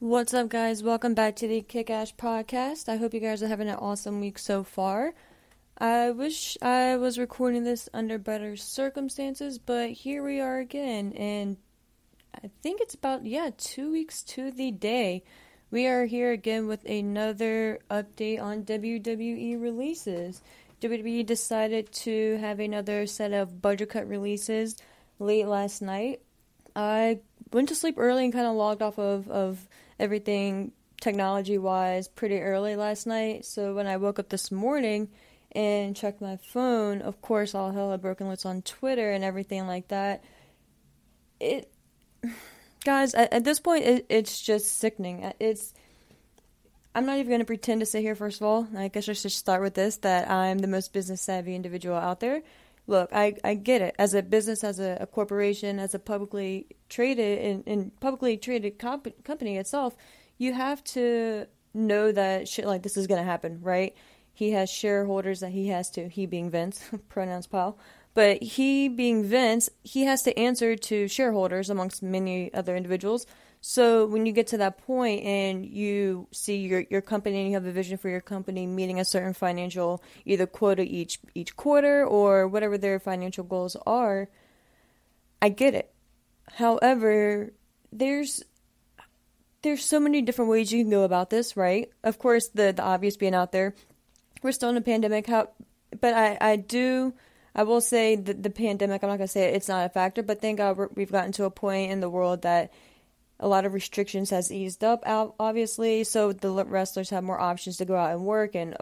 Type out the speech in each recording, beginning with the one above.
What's up, guys? Welcome back to the Kick Ash Podcast. I hope you guys are having an awesome week so far. I wish I was recording this under better circumstances, but here we are again, and I think it's about, yeah, two weeks to the day. We are here again with another update on WWE releases. WWE decided to have another set of budget cut releases late last night. I went to sleep early and kind of logged off of, of everything technology wise pretty early last night. So when I woke up this morning and checked my phone, of course, all hell had broken loose on Twitter and everything like that. It, guys, at, at this point, it, it's just sickening. Uh, it's I'm not even going to pretend to sit here, first of all. I guess I should start with this that I'm the most business savvy individual out there. Look, I, I get it. As a business, as a, a corporation, as a publicly traded and, publicly traded comp- company itself, you have to know that shit like this is going to happen, right? He has shareholders that he has to, he being Vince, pronouns pal, but he being Vince, he has to answer to shareholders amongst many other individuals. So when you get to that point and you see your your company and you have a vision for your company meeting a certain financial either quota each each quarter or whatever their financial goals are, I get it. However, there's there's so many different ways you can go about this, right? Of course, the the obvious being out there, we're still in a pandemic. How, but I I do. I will say that the pandemic, I'm not going to say it's not a factor, but thank God we've gotten to a point in the world that a lot of restrictions has eased up obviously so the wrestlers have more options to go out and work and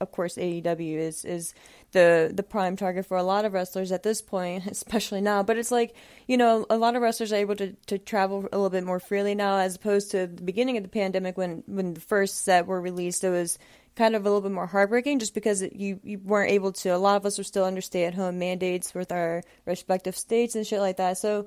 of course AEW is is the the prime target for a lot of wrestlers at this point especially now but it's like you know a lot of wrestlers are able to, to travel a little bit more freely now as opposed to the beginning of the pandemic when when the first set were released it was kind of a little bit more heartbreaking just because you you weren't able to a lot of us were still under stay at home mandates with our respective states and shit like that so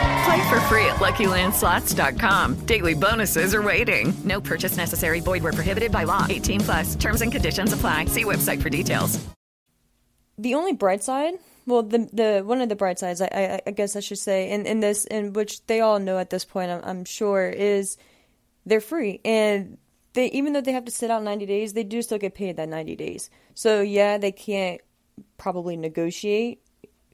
Play for free at LuckyLandSlots.com. Daily bonuses are waiting. No purchase necessary. Void where prohibited by law. 18 plus. Terms and conditions apply. See website for details. The only bright side, well, the the one of the bright sides, I, I, I guess I should say, in, in this, in which they all know at this point, I'm, I'm sure, is they're free and they even though they have to sit out 90 days, they do still get paid that 90 days. So yeah, they can't probably negotiate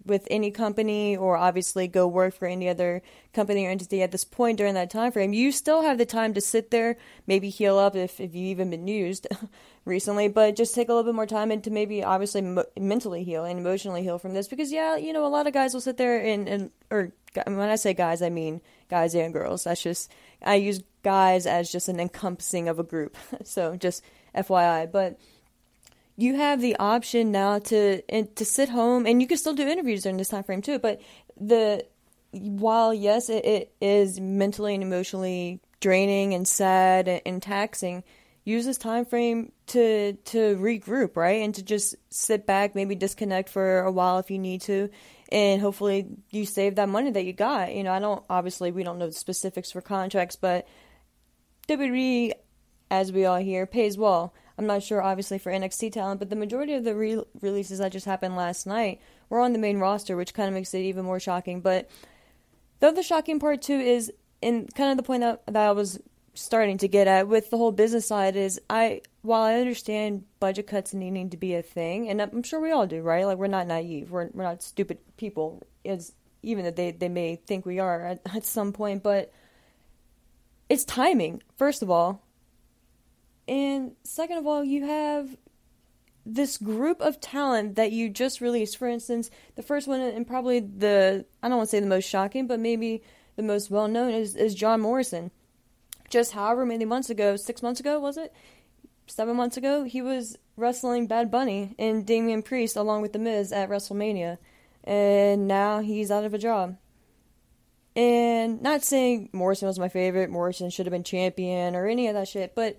with any company or obviously go work for any other company or entity at this point during that time frame, you still have the time to sit there, maybe heal up if, if you've even been used recently, but just take a little bit more time and to maybe obviously mo- mentally heal and emotionally heal from this because yeah, you know, a lot of guys will sit there and, and or when I say guys, I mean guys and girls. That's just I use guys as just an encompassing of a group. so just FYI, but you have the option now to to sit home and you can still do interviews during this time frame too but the while yes it, it is mentally and emotionally draining and sad and, taxing use this time frame to to regroup right? And to just sit back maybe disconnect for a while if you need to and hopefully you save that money that you got. You know i don't obviously we don't know the specifics for contracts but WWE as we all hear pays well I'm not sure, obviously, for NXT talent, but the majority of the re- releases that just happened last night were on the main roster, which kind of makes it even more shocking. But the other shocking part, too, is in kind of the point that, that I was starting to get at with the whole business side is I while I understand budget cuts needing to be a thing, and I'm sure we all do, right? Like we're not naive, we're we're not stupid people, as even that they they may think we are at, at some point, but it's timing. First of all, and second of all, you have this group of talent that you just released. For instance, the first one, and probably the, I don't want to say the most shocking, but maybe the most well known is, is John Morrison. Just however many months ago, six months ago, was it? Seven months ago, he was wrestling Bad Bunny and Damian Priest along with The Miz at WrestleMania. And now he's out of a job. And not saying Morrison was my favorite, Morrison should have been champion or any of that shit, but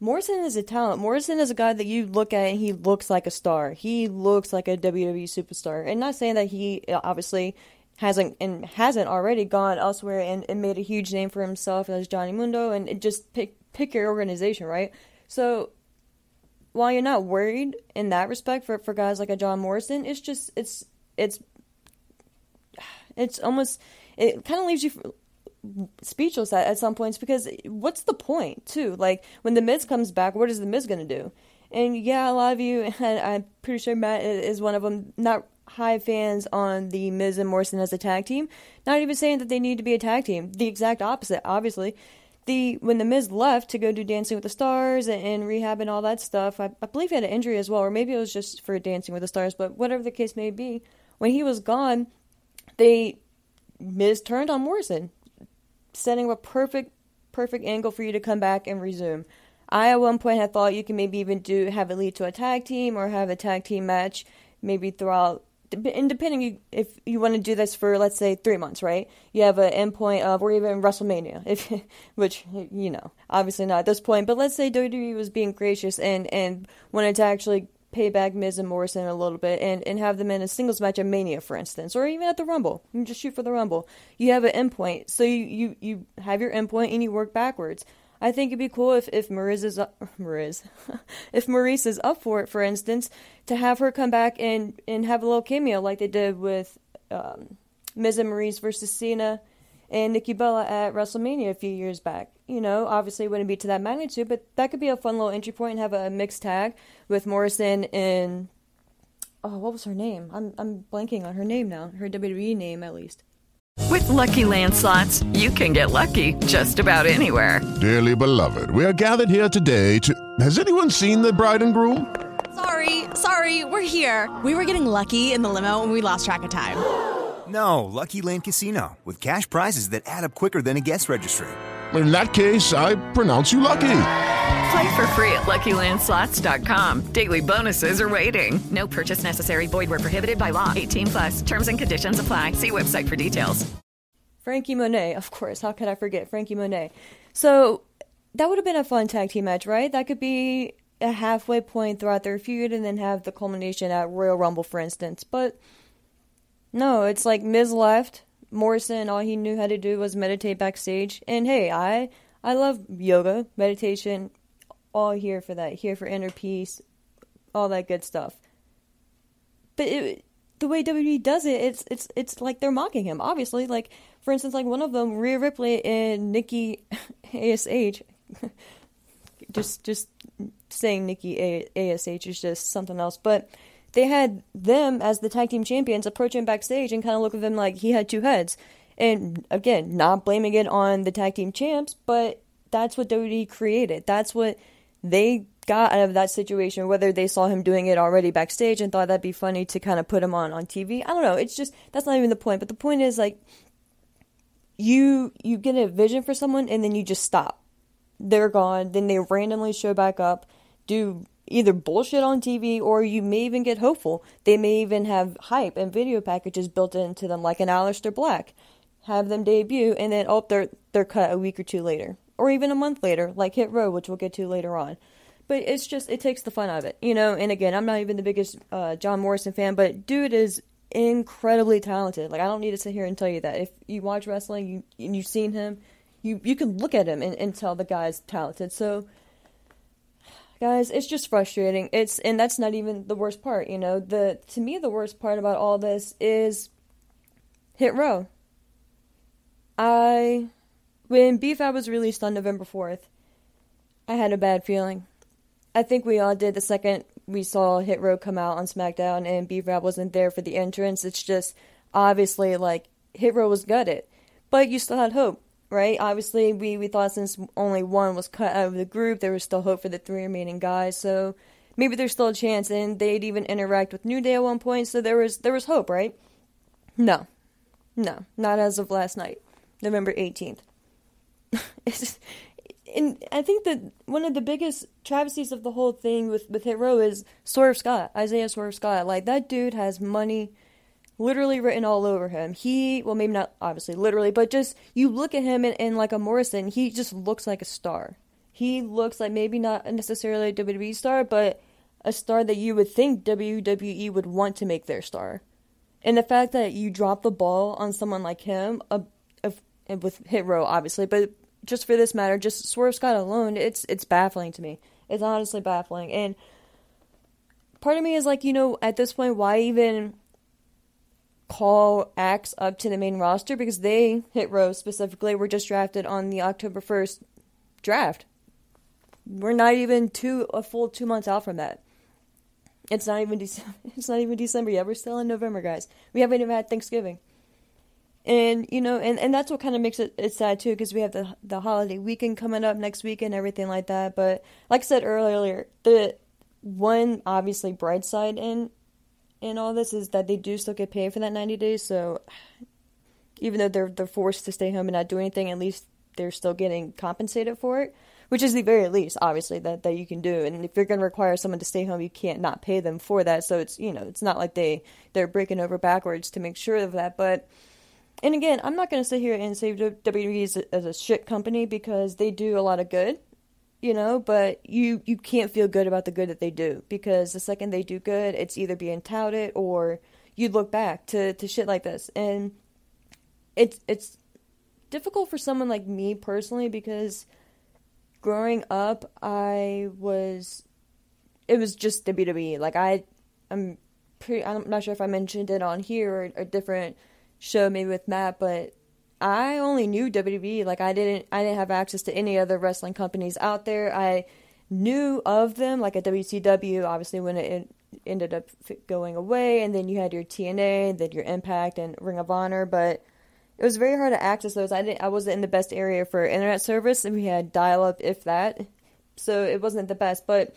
Morrison is a talent. Morrison is a guy that you look at and he looks like a star. He looks like a WWE superstar. And not saying that he uh, obviously hasn't and hasn't already gone elsewhere and, and made a huge name for himself as Johnny Mundo and it just pick pick your organization, right? So while you're not worried in that respect for, for guys like a John Morrison, it's just it's it's it's almost it kind of leaves you speechless at, at some points because what's the point too? Like when the Miz comes back, what is the Miz gonna do? And yeah, a lot of you, and I'm pretty sure Matt is one of them, not high fans on the Miz and Morrison as a tag team. Not even saying that they need to be a tag team. The exact opposite, obviously. The when the Miz left to go do Dancing with the Stars and, and rehab and all that stuff, I, I believe he had an injury as well, or maybe it was just for Dancing with the Stars. But whatever the case may be, when he was gone, they Miz turned on Morrison setting a perfect perfect angle for you to come back and resume. I at one point had thought you can maybe even do have it lead to a tag team or have a tag team match maybe throughout and depending if you want to do this for let's say three months, right? You have an endpoint of or even WrestleMania, if which you know obviously not at this point, but let's say WWE was being gracious and and wanted to actually pay back Miz and Morrison a little bit and, and have them in a singles match at Mania, for instance, or even at the Rumble. You just shoot for the Rumble. You have an endpoint, so you, you, you have your endpoint and you work backwards. I think it'd be cool if if Mariz is up, Mariz, if Maryse is up for it, for instance, to have her come back and and have a little cameo like they did with um, Miz and Maryse versus Cena and Nikki Bella at WrestleMania a few years back. You know, obviously it wouldn't be to that magnitude, but that could be a fun little entry point and have a mixed tag with Morrison and oh, what was her name? I'm I'm blanking on her name now. Her WWE name at least. With lucky landslots, you can get lucky just about anywhere. Dearly beloved, we are gathered here today to Has anyone seen the bride and groom? Sorry, sorry, we're here. We were getting lucky in the limo and we lost track of time. No, Lucky Land Casino, with cash prizes that add up quicker than a guest registry. In that case, I pronounce you lucky. Play for free at LuckyLandSlots.com. Daily bonuses are waiting. No purchase necessary. Void where prohibited by law. 18 plus. Terms and conditions apply. See website for details. Franky Monet, of course. How could I forget Franky Monet? So that would have been a fun tag team match, right? That could be a halfway point throughout their feud, and then have the culmination at Royal Rumble, for instance. But no, it's like Miz left. Morrison, all he knew how to do was meditate backstage. And hey, I I love yoga, meditation, all here for that. Here for inner peace, all that good stuff. But it, the way WWE does it, it's it's it's like they're mocking him. Obviously, like for instance, like one of them, Rhea Ripley and Nikki Ash. just just saying Nikki Ash is just something else, but they had them as the tag team champions approach him backstage and kind of look at him like he had two heads. And again, not blaming it on the tag team champs, but that's what WWE created. That's what they got out of that situation, whether they saw him doing it already backstage and thought that'd be funny to kind of put him on on TV. I don't know. It's just that's not even the point. But the point is like you you get a vision for someone and then you just stop. They're gone. Then they randomly show back up, do either bullshit on TV or you may even get hopeful. They may even have hype and video packages built into them, like an Aleister Black. Have them debut and then oh they're they're cut a week or two later, or even a month later, like Hit Row, which we'll get to later on but it's just it takes the fun out of it, you know. And again, I'm not even the biggest uh, John Morrison fan, but dude is incredibly talented. Like I don't need to sit here and tell you that. If you watch wrestling, you and you've seen him, you you can look at him and, and tell the guy's talented. So guys, it's just frustrating. It's and that's not even the worst part, you know. The to me the worst part about all this is Hit Row. I when BFAB was released on November 4th, I had a bad feeling. I think we all did the second we saw Hit Row come out on SmackDown and B-Fab wasn't there for the entrance. It's just obviously like Hit Row was gutted, but you still had hope, right? Obviously, we we thought since only one was cut out of the group, there was still hope for the three remaining guys. So maybe there's still a chance, and they'd even interact with New Day at one point. So there was there was hope, right? No, no, not as of last night, November eighteenth. and I think that one of the biggest travesties of the whole thing with with Hit Row is Swerve Scott, Isaiah Swerve Scott. Like that dude has money literally written all over him. He, well, maybe not obviously literally, but just you look at him and, like a Morrison, he just looks like a star. He looks like maybe not necessarily a WWE star, but a star that you would think WWE would want to make their star. And the fact that you drop the ball on someone like him, a, a, with Hit Row obviously, but just for this matter, just Swerve Scott alone, it's it's baffling to me. It's honestly baffling. And part of me is like, you know, at this point, why even call Axe up to the main roster? Because they, Hit Row specifically, we were just drafted on the October 1st draft. We're not even two a full two months out from that. It's not even December. It's not even December yet. We're still in November, guys. We haven't even had Thanksgiving and you know and, and that's what kind of makes it, it sad too because we have the the holiday weekend coming up next week and everything like that but like i said earlier the one obviously bright side in in all this is that they do still get paid for that 90 days so even though they're they're forced to stay home and not do anything at least they're still getting compensated for it which is the very least obviously that, that you can do. And if you're going to require someone to stay home you can't not pay them for that. So it's you know it's not like they they're breaking over backwards to make sure of that. But and again, I'm not going to sit here and say WWE is a, as a shit company because they do a lot of good, you know. But you you can't feel good about the good that they do because the second they do good, it's either being touted or you look back to to shit like this, and it's it's difficult for someone like me personally because growing up, I was it was just WWE. Like I, I'm pretty. I'm not sure if I mentioned it on here or, a different show maybe with Matt, but I only knew WWE. Like I didn't I didn't have access to any other wrestling companies out there. I knew of them like at WCW obviously when it ended up going away and then you had your TNA, then your Impact and Ring of Honor, but it was very hard to access those. I didn't I wasn't in the best area for internet service and we had dial up if that. So it wasn't the best, but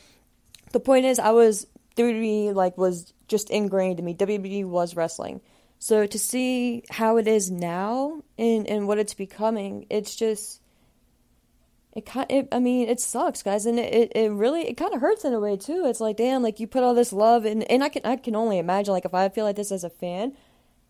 the point is I was WWE like was just ingrained in me. WWE was wrestling. So to see how it is now and and what it's becoming, it's just it kind it, I mean it sucks, guys, and it, it, really it kind of hurts in a way too. It's like damn, like you put all this love and and I can I can only imagine like if I feel like this as a fan,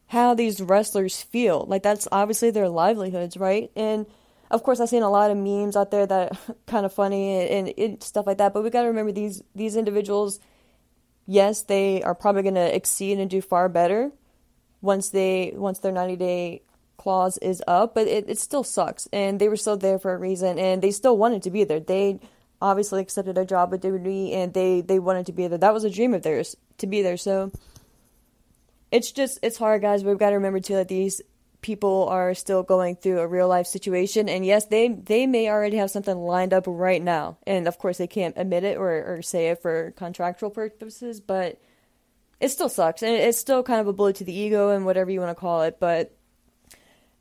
how these wrestlers feel. Like that's obviously their livelihoods, right? And of course, I've seen a lot of memes out there that kind of funny and, and, and stuff like that. But we got to remember these these individuals. Yes, they are probably going to exceed and do far better once they once their 90 day clause is up, but it, it still sucks. And they were still there for a reason, and they still wanted to be there. They obviously accepted a job with WWE, and they they wanted to be there. That was a dream of theirs to be there. So it's just it's hard, guys. We've got to remember too that these people are still going through a real life situation and yes they they may already have something lined up right now and of course they can't admit it or, or say it for contractual purposes but it still sucks, and it's still kind of a blow to the ego and whatever you want to call it. But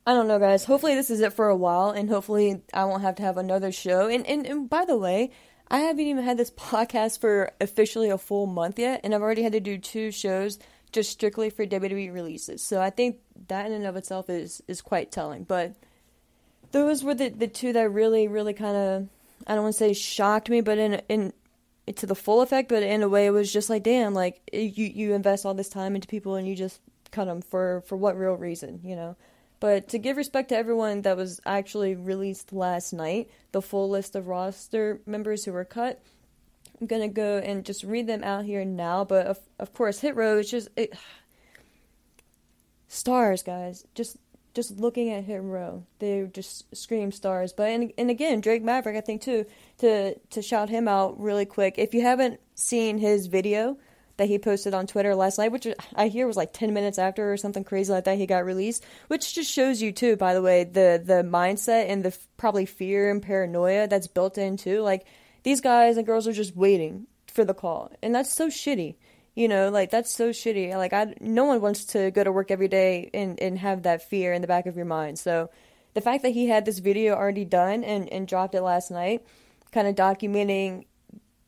I don't know, guys. Hopefully, this is it for a while, and hopefully, I won't have to have another show. And and, and by the way, I haven't even had this podcast for officially a full month yet, and I've already had to do two shows just strictly for WWE releases. So I think that in and of itself is is quite telling. But those were the the two that really really kind of I don't want to say shocked me, but in in to the full effect, but in a way it was just like damn, like you you invest all this time into people and you just cut them for for what real reason, you know. But to give respect to everyone that was actually released last night, the full list of roster members who were cut, I'm gonna go and just read them out here now. But of of course, Hit Row is just it, stars, guys. Just just looking at Hit Row, they just scream stars. But and and again, Drake Maverick, I think too, to to shout him out really quick. If you haven't seen his video that he posted on Twitter last night, which I hear was like ten minutes after or something crazy like that he got released, which just shows you too, by the way, the the mindset and the probably fear and paranoia that's built in too. Like these guys and girls are just waiting for the call, and that's so shitty. You know, like that's so shitty. Like I, no one wants to go to work every day and and have that fear in the back of your mind. So, the fact that he had this video already done and and dropped it last night, kind of documenting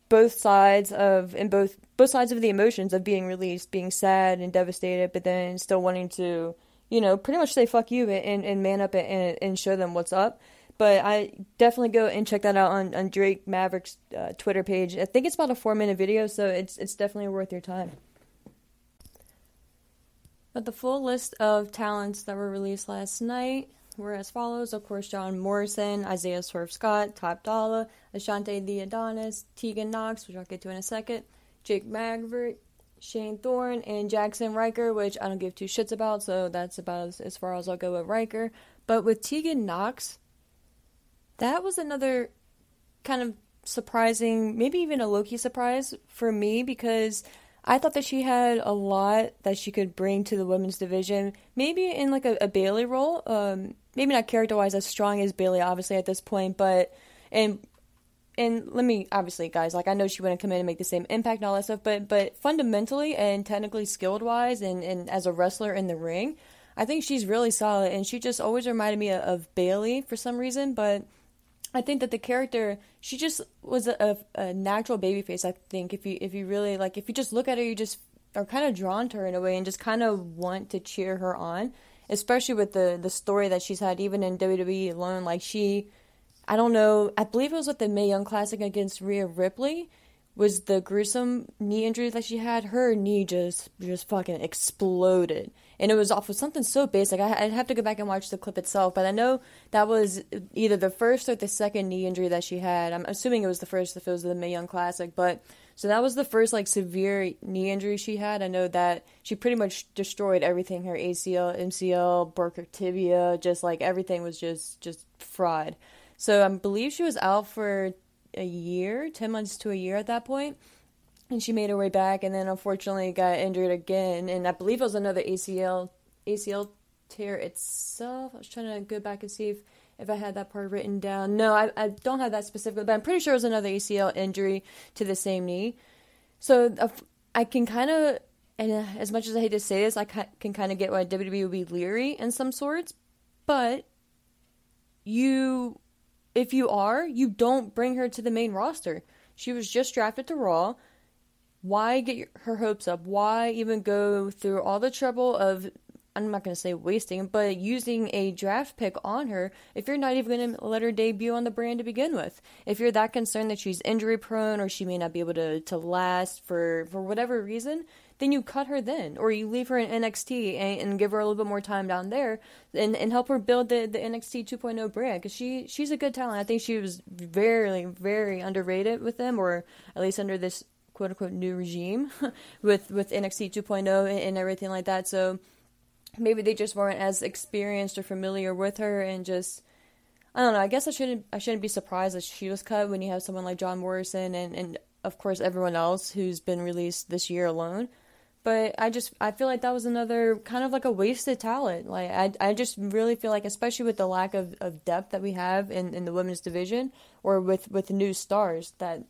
both sides of and both both sides of the emotions of being released, being sad and devastated, but then still wanting to, you know, pretty much say fuck you and and man up and and show them what's up. But I definitely go and check that out on, on Drake Maverick's uh, Twitter page. I think it's about a four minute video, so it's it's definitely worth your time. But the full list of talents that were released last night were as follows. Of course, John Morrison, Isaiah Swerve Scott, Top Dollar, Ashante the Adonis, Tegan Knox, which I'll get to in a second, Drake Maverick, Shane Thorne, and Jackson Ryker, which I don't give two shits about, so that's about as, as far as I'll go with Ryker. But with Tegan Knox, that was another kind of surprising, maybe even a low key surprise for me because I thought that she had a lot that she could bring to the women's division. Maybe in like a, a Bayley role, um, maybe not character wise as strong as Bayley, obviously at this point, but and and let me obviously guys like i know she wouldn't come in and make the same impact and all that stuff but but fundamentally and technically skilled wise and, and as a wrestler in the ring i think she's really solid and she just always reminded me of, of bayley for some reason but I think that the character she just was a, a natural baby face. I think if you if you really like if you just look at her, you just are kind of drawn to her in a way and just kind of want to cheer her on. Especially with the the story that she's had, even in WWE alone. Like she, I don't know. I believe it was with the Mae Young Classic against Rhea Ripley was the gruesome knee injury that she had. Her knee just just fucking exploded, and it was off of something so basic. I, would have to go back and watch the clip itself, but I know that was either the first or the second knee injury that she had. I'm assuming it was the first if it was the Mae Young Classic, but so that was the first like severe knee injury she had. I know that she pretty much destroyed everything: her ACL, MCL, broke her tibia, just like everything was just just fried. So I believe she was out for a year, 10 months to a year at that point. And she made her way back and then unfortunately got injured again. And I believe it was another ACL ACL tear itself. I was trying to go back and see if, if I had that part written down. No, I, I don't have that specifically, but I'm pretty sure it was another ACL injury to the same knee. So uh, I can kind of, and uh, as much as I hate to say this, I can kind of get why WWE would be leery in some sorts, but you if you are, you don't bring her to the main roster. She was just drafted to Raw. Why get her hopes up? Why even go through all the trouble of, I'm not going to say wasting, but using a draft pick on her if you're not even going to let her debut on the brand to begin with? If you're that concerned that she's injury prone or she may not be able to, to last for, for whatever reason, then you cut her then, or you leave her in NXT and, and give her a little bit more time down there, and, and help her build the, the NXT 2.0 brand because she she's a good talent. I think she was very very underrated with them, or at least under this quote unquote new regime with with NXT 2.0 and, and everything like that. So maybe they just weren't as experienced or familiar with her, and just I don't know. I guess I shouldn't I shouldn't be surprised that she was cut when you have someone like John Morrison and and of course everyone else who's been released this year alone. But I just I feel like that was another kind of like a wasted talent. Like I I just really feel like especially with the lack of, of depth that we have in, in the women's division or with, with new stars that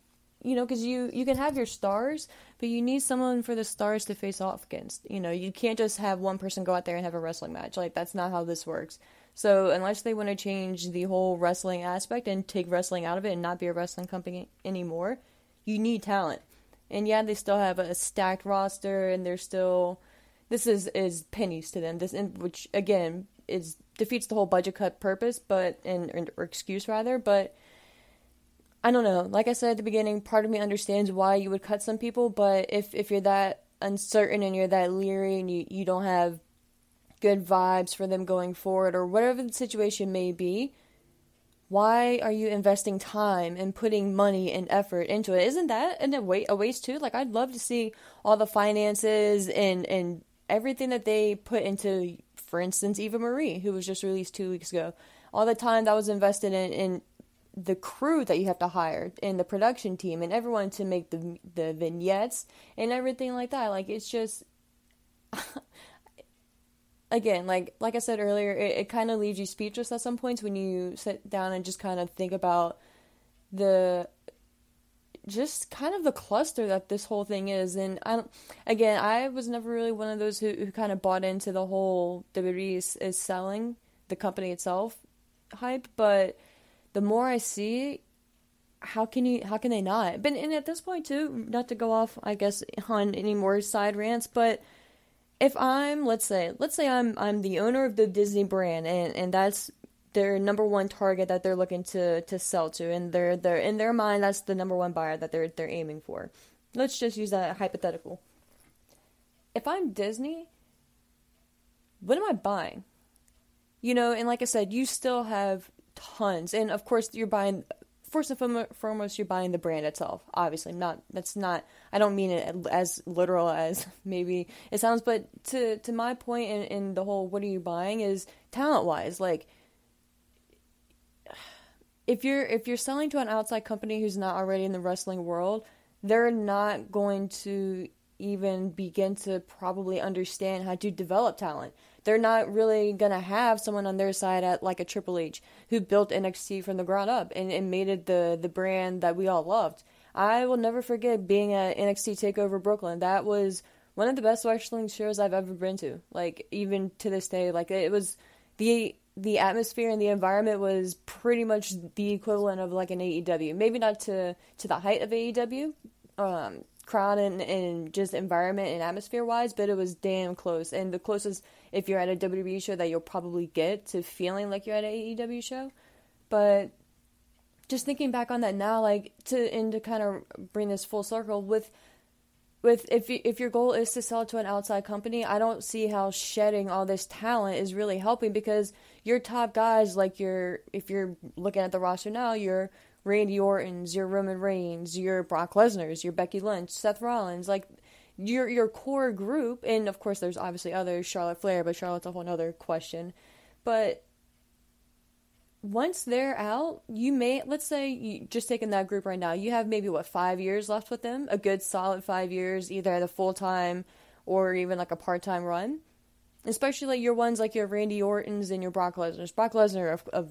you know, because you you can have your stars, but you need someone for the stars to face off against. You know, you can't just have one person go out there and have a wrestling match. Like that's not how this works. So unless they want to change the whole wrestling aspect and take wrestling out of it and not be a wrestling company anymore, you need talent. And yeah, they still have a stacked roster, and they're still this is is pennies to them. This which again is defeats the whole budget cut purpose, but and or excuse rather, but I don't know. Like I said at the beginning, part of me understands why you would cut some people, but if if you're that uncertain and you're that leery and you, you don't have good vibes for them going forward or whatever the situation may be, why are you investing time and putting money and effort into it? Isn't that in a, way, a waste too? Like I'd love to see all the finances and and everything that they put into, for instance, Eva Marie, who was just released two weeks ago. All the time that was invested in, in the crew that you have to hire and the production team and everyone to make the the vignettes and everything like that. Like it's just again, like like I said earlier, it, it kind of leaves you speechless at some points when you sit down and just kind of think about the just kind of the cluster that this whole thing is. And I, again, I was never really one of those who, who kind of bought into the whole WWE is, is selling the company itself hype, but the more I see, how can you how can they not? But and at this point too, not to go off, I guess, on any more side rants, but if I'm let's say let's say I'm I'm the owner of the Disney brand and, and that's their number one target that they're looking to to sell to and they're they're in their mind that's the number one buyer that they're they're aiming for. Let's just use that hypothetical. If I'm Disney, what am I buying? You know, and like I said, you still have tons. And of course, you're buying first and foremost, you're buying the brand itself. Obviously, not that's not. I don't mean it as literal as maybe it sounds, but to to my point in, in the whole, what are you buying? Is talent wise, like if you're if you're selling to an outside company who's not already in the wrestling world, they're not going to even begin to probably understand how to develop talent they're not really gonna have someone on their side at like a Triple H who built NXT from the ground up and, and made it the the brand that we all loved. I will never forget being at NXT Takeover Brooklyn. That was one of the best wrestling shows I've ever been to. Like even to this day, like it was the the atmosphere and the environment was pretty much the equivalent of like an AEW. Maybe not to to the height of AEW, um, crowd and, and just environment and atmosphere wise, but it was damn close. And the closest, if you're at a WWE show, that you'll probably get to feeling like you're at an AEW show. But just thinking back on that now, like to and to kind of bring this full circle with with if if your goal is to sell to an outside company, I don't see how shedding all this talent is really helping because your top guys, like your if you're looking at the roster now, your Randy Orton's, your Roman Reigns, your Brock Lesnar's, your Becky Lynch, Seth Rollins, like your your core group, and of course there's obviously others, Charlotte Flair, but Charlotte's a whole other question. But once they're out, you may let's say you just taking that group right now, you have maybe what five years left with them, a good solid five years, either at a full time or even like a part time run. Especially like your ones like your Randy Orton's and your Brock Lesnar's. Brock Lesnar of, of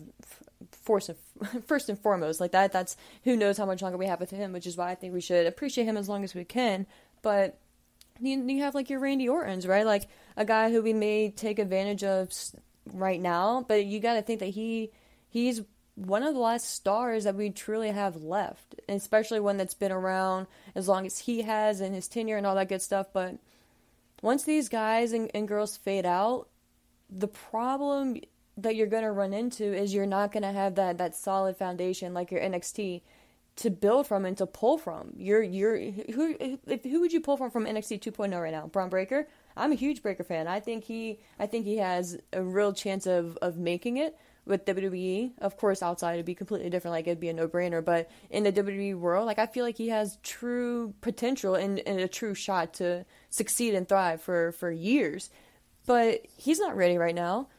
first and, first and foremost like that that's who knows how much longer we have with him which is why i think we should appreciate him as long as we can. But you, you have like your randy ortons right? Like a guy who we may take advantage of right now but you got to think that he he's one of the last stars that we truly have left especially one that's been around as long as he has and his tenure and all that good stuff. But once these guys and, and girls fade out the problem that you're going to run into is you're not going to have that that solid foundation like your NXT to build from and to pull from. You're you're who who would you pull from from NXT 2.0 right now? Bron Breakker. I'm a huge Breakker fan. I think he I think he has a real chance of of making it with WWE. Of course, outside it'd be completely different. Like it'd be a no brainer. But in the WWE world, like I feel like he has true potential and, and a true shot to succeed and thrive for for years. But he's not ready right now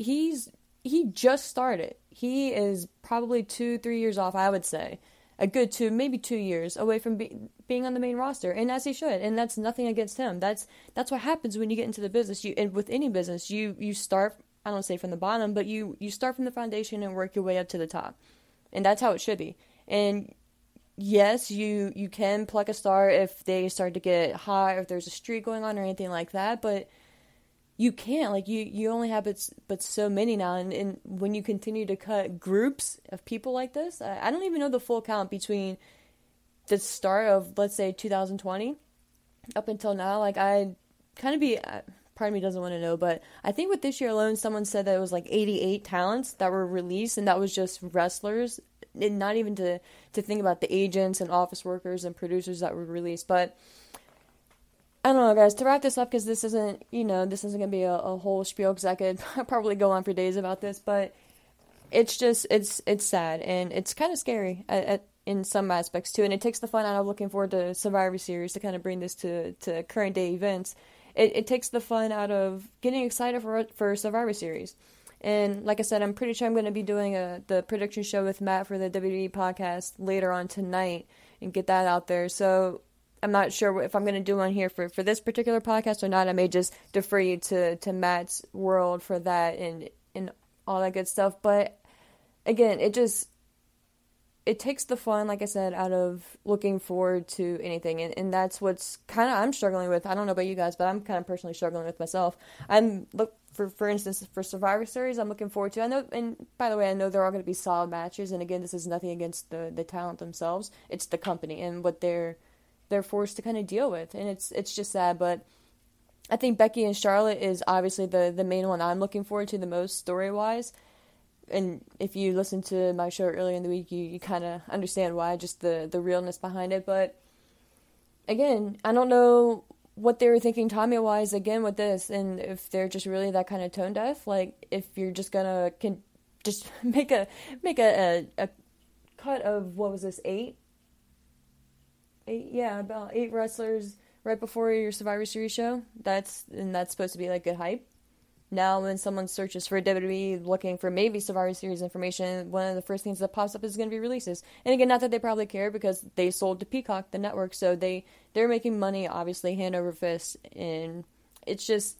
he's he just started. He is probably two, three years off, I would say. A good two, maybe two years away from be- being on the main roster, and as he should. And that's nothing against him. That's that's what happens when you get into the business. You and with any business, you you start. I don't say from the bottom, but you you start from the foundation and work your way up to the top, and that's how it should be. And yes, you you can pluck a star if they start to get hot, if there's a streak going on, or anything like that. But you can't like you you only have but, but so many now, and, and when you continue to cut groups of people like this, I, I don't even know the full count between the start of let's say 2020 up until now. Like I kind of be. Part of me doesn't want to know, but I think with this year alone, someone said that it was like 88 talents that were released, and that was just wrestlers, and not even to to think about the agents and office workers and producers that were released. But I don't know, guys. To wrap this up, because this isn't, you know, this isn't gonna be a, a whole spiel, because I could probably go on for days about this, but it's just it's it's sad and it's kind of scary at, at, in some aspects too, and it takes the fun out of looking forward to Survivor Series to kind of bring this to to current day events it, it takes the fun out of getting excited for for Survivor Series. And like I said, I'm pretty sure I'm going to be doing a the prediction show with Matt for the WWE podcast later on tonight and get that out there. So I'm not sure if I'm going to do one here for, for this particular podcast or not. I may just defer you to, to Matt's world for that and and all that good stuff. But again, it just it takes the fun, like I said, out of looking forward to anything, and, and that's what's kind of I'm struggling with. I don't know about you guys, but I'm kind of personally struggling with myself. I'm look for for instance for Survivor Series, I'm looking forward to. I know, and by the way, I know there are going to be solid matches, and again, this is nothing against the the talent themselves. It's the company and what they're they're forced to kind of deal with, and it's it's just sad, but. I think Becky and Charlotte is obviously the the main one I'm looking forward to the most story wise and if you listen to my show earlier in the week, you, you kind of understand why, just the, the realness behind it. But again, I don't know what they were thinking Tommy wise again with this, and if they're just really that kind of tone deaf. Like if you're just gonna can just make a make a, a, a cut of what was this eight eight yeah about eight wrestlers right before your Survivor Series show. That's and that's supposed to be like good hype now when someone searches for WWE looking for maybe Survivor Series information, one of the first things that pops up is going to be releases. And again, not that they probably care because they sold to Peacock, the network, so they they're making money obviously hand over fist, and it's just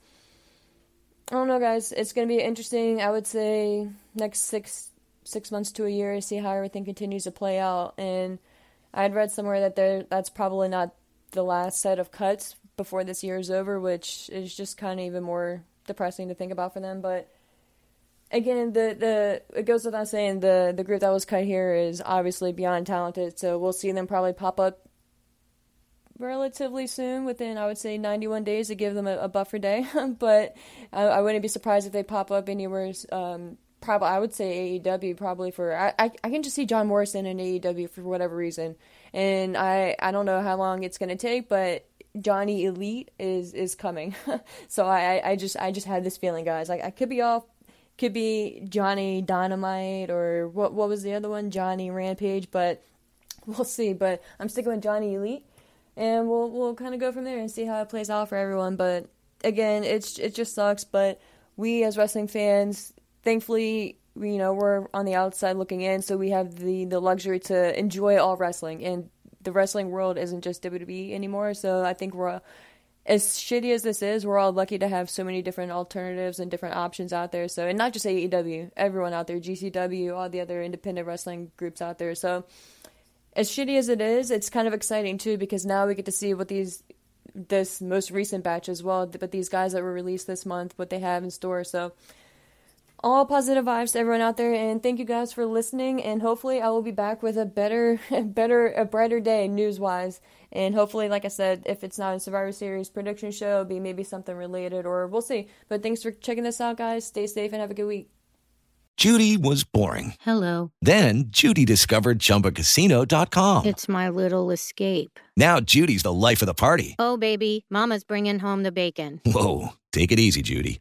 I don't know, guys. It's going to be interesting. I would say next six six months to a year to see how everything continues to play out. And I'd read somewhere that there that's probably not the last set of cuts before this year is over, which is just kind of even more depressing to think about for them. But again, the the it goes without saying the the group that was cut here is obviously beyond talented. So we'll see them probably pop up relatively soon, within I would say 91 days to give them a, a buffer day. but I, I, wouldn't be surprised if they pop up anywhere. Um, probably I would say AEW probably for I, I I can just see John Morrison in AEW for whatever reason, and I I don't know how long it's gonna take, but Johnny Elite is is coming. so I I just I just had this feeling, guys. Like I could be off, could be Johnny Dynamite or what what was the other one? Johnny Rampage, but we'll see. But I'm sticking with Johnny Elite, and we'll we'll kind of go from there and see how it plays out for everyone. But again, it's it just sucks. But we as wrestling fans, thankfully, you know, we're on the outside looking in, so we have the the luxury to enjoy all wrestling and the wrestling world isn't just WWE anymore. So I think we're as shitty as this is, we're all lucky to have so many different alternatives and different options out there. So, and not just AEW, everyone out there, GCW, all the other independent wrestling groups out there. So, as shitty as it is, it's kind of exciting too because now we get to see what these this most recent batch as well, but these guys that were released this month, what they have in store. So, all positive vibes to everyone out there and thank you guys for listening and hopefully I will be back with a better better a brighter day news wise and hopefully like I said if it's not a Survivor Series prediction show it'll be maybe something related or we'll see. But thanks for checking this out guys. Stay safe and have a good week. Judy was boring. Hello. Then Judy discovered chumbacasino.com it's my little escape. Now Judy's the life of the party. Oh baby mama's bringing home the bacon. Whoa. Take it easy Judy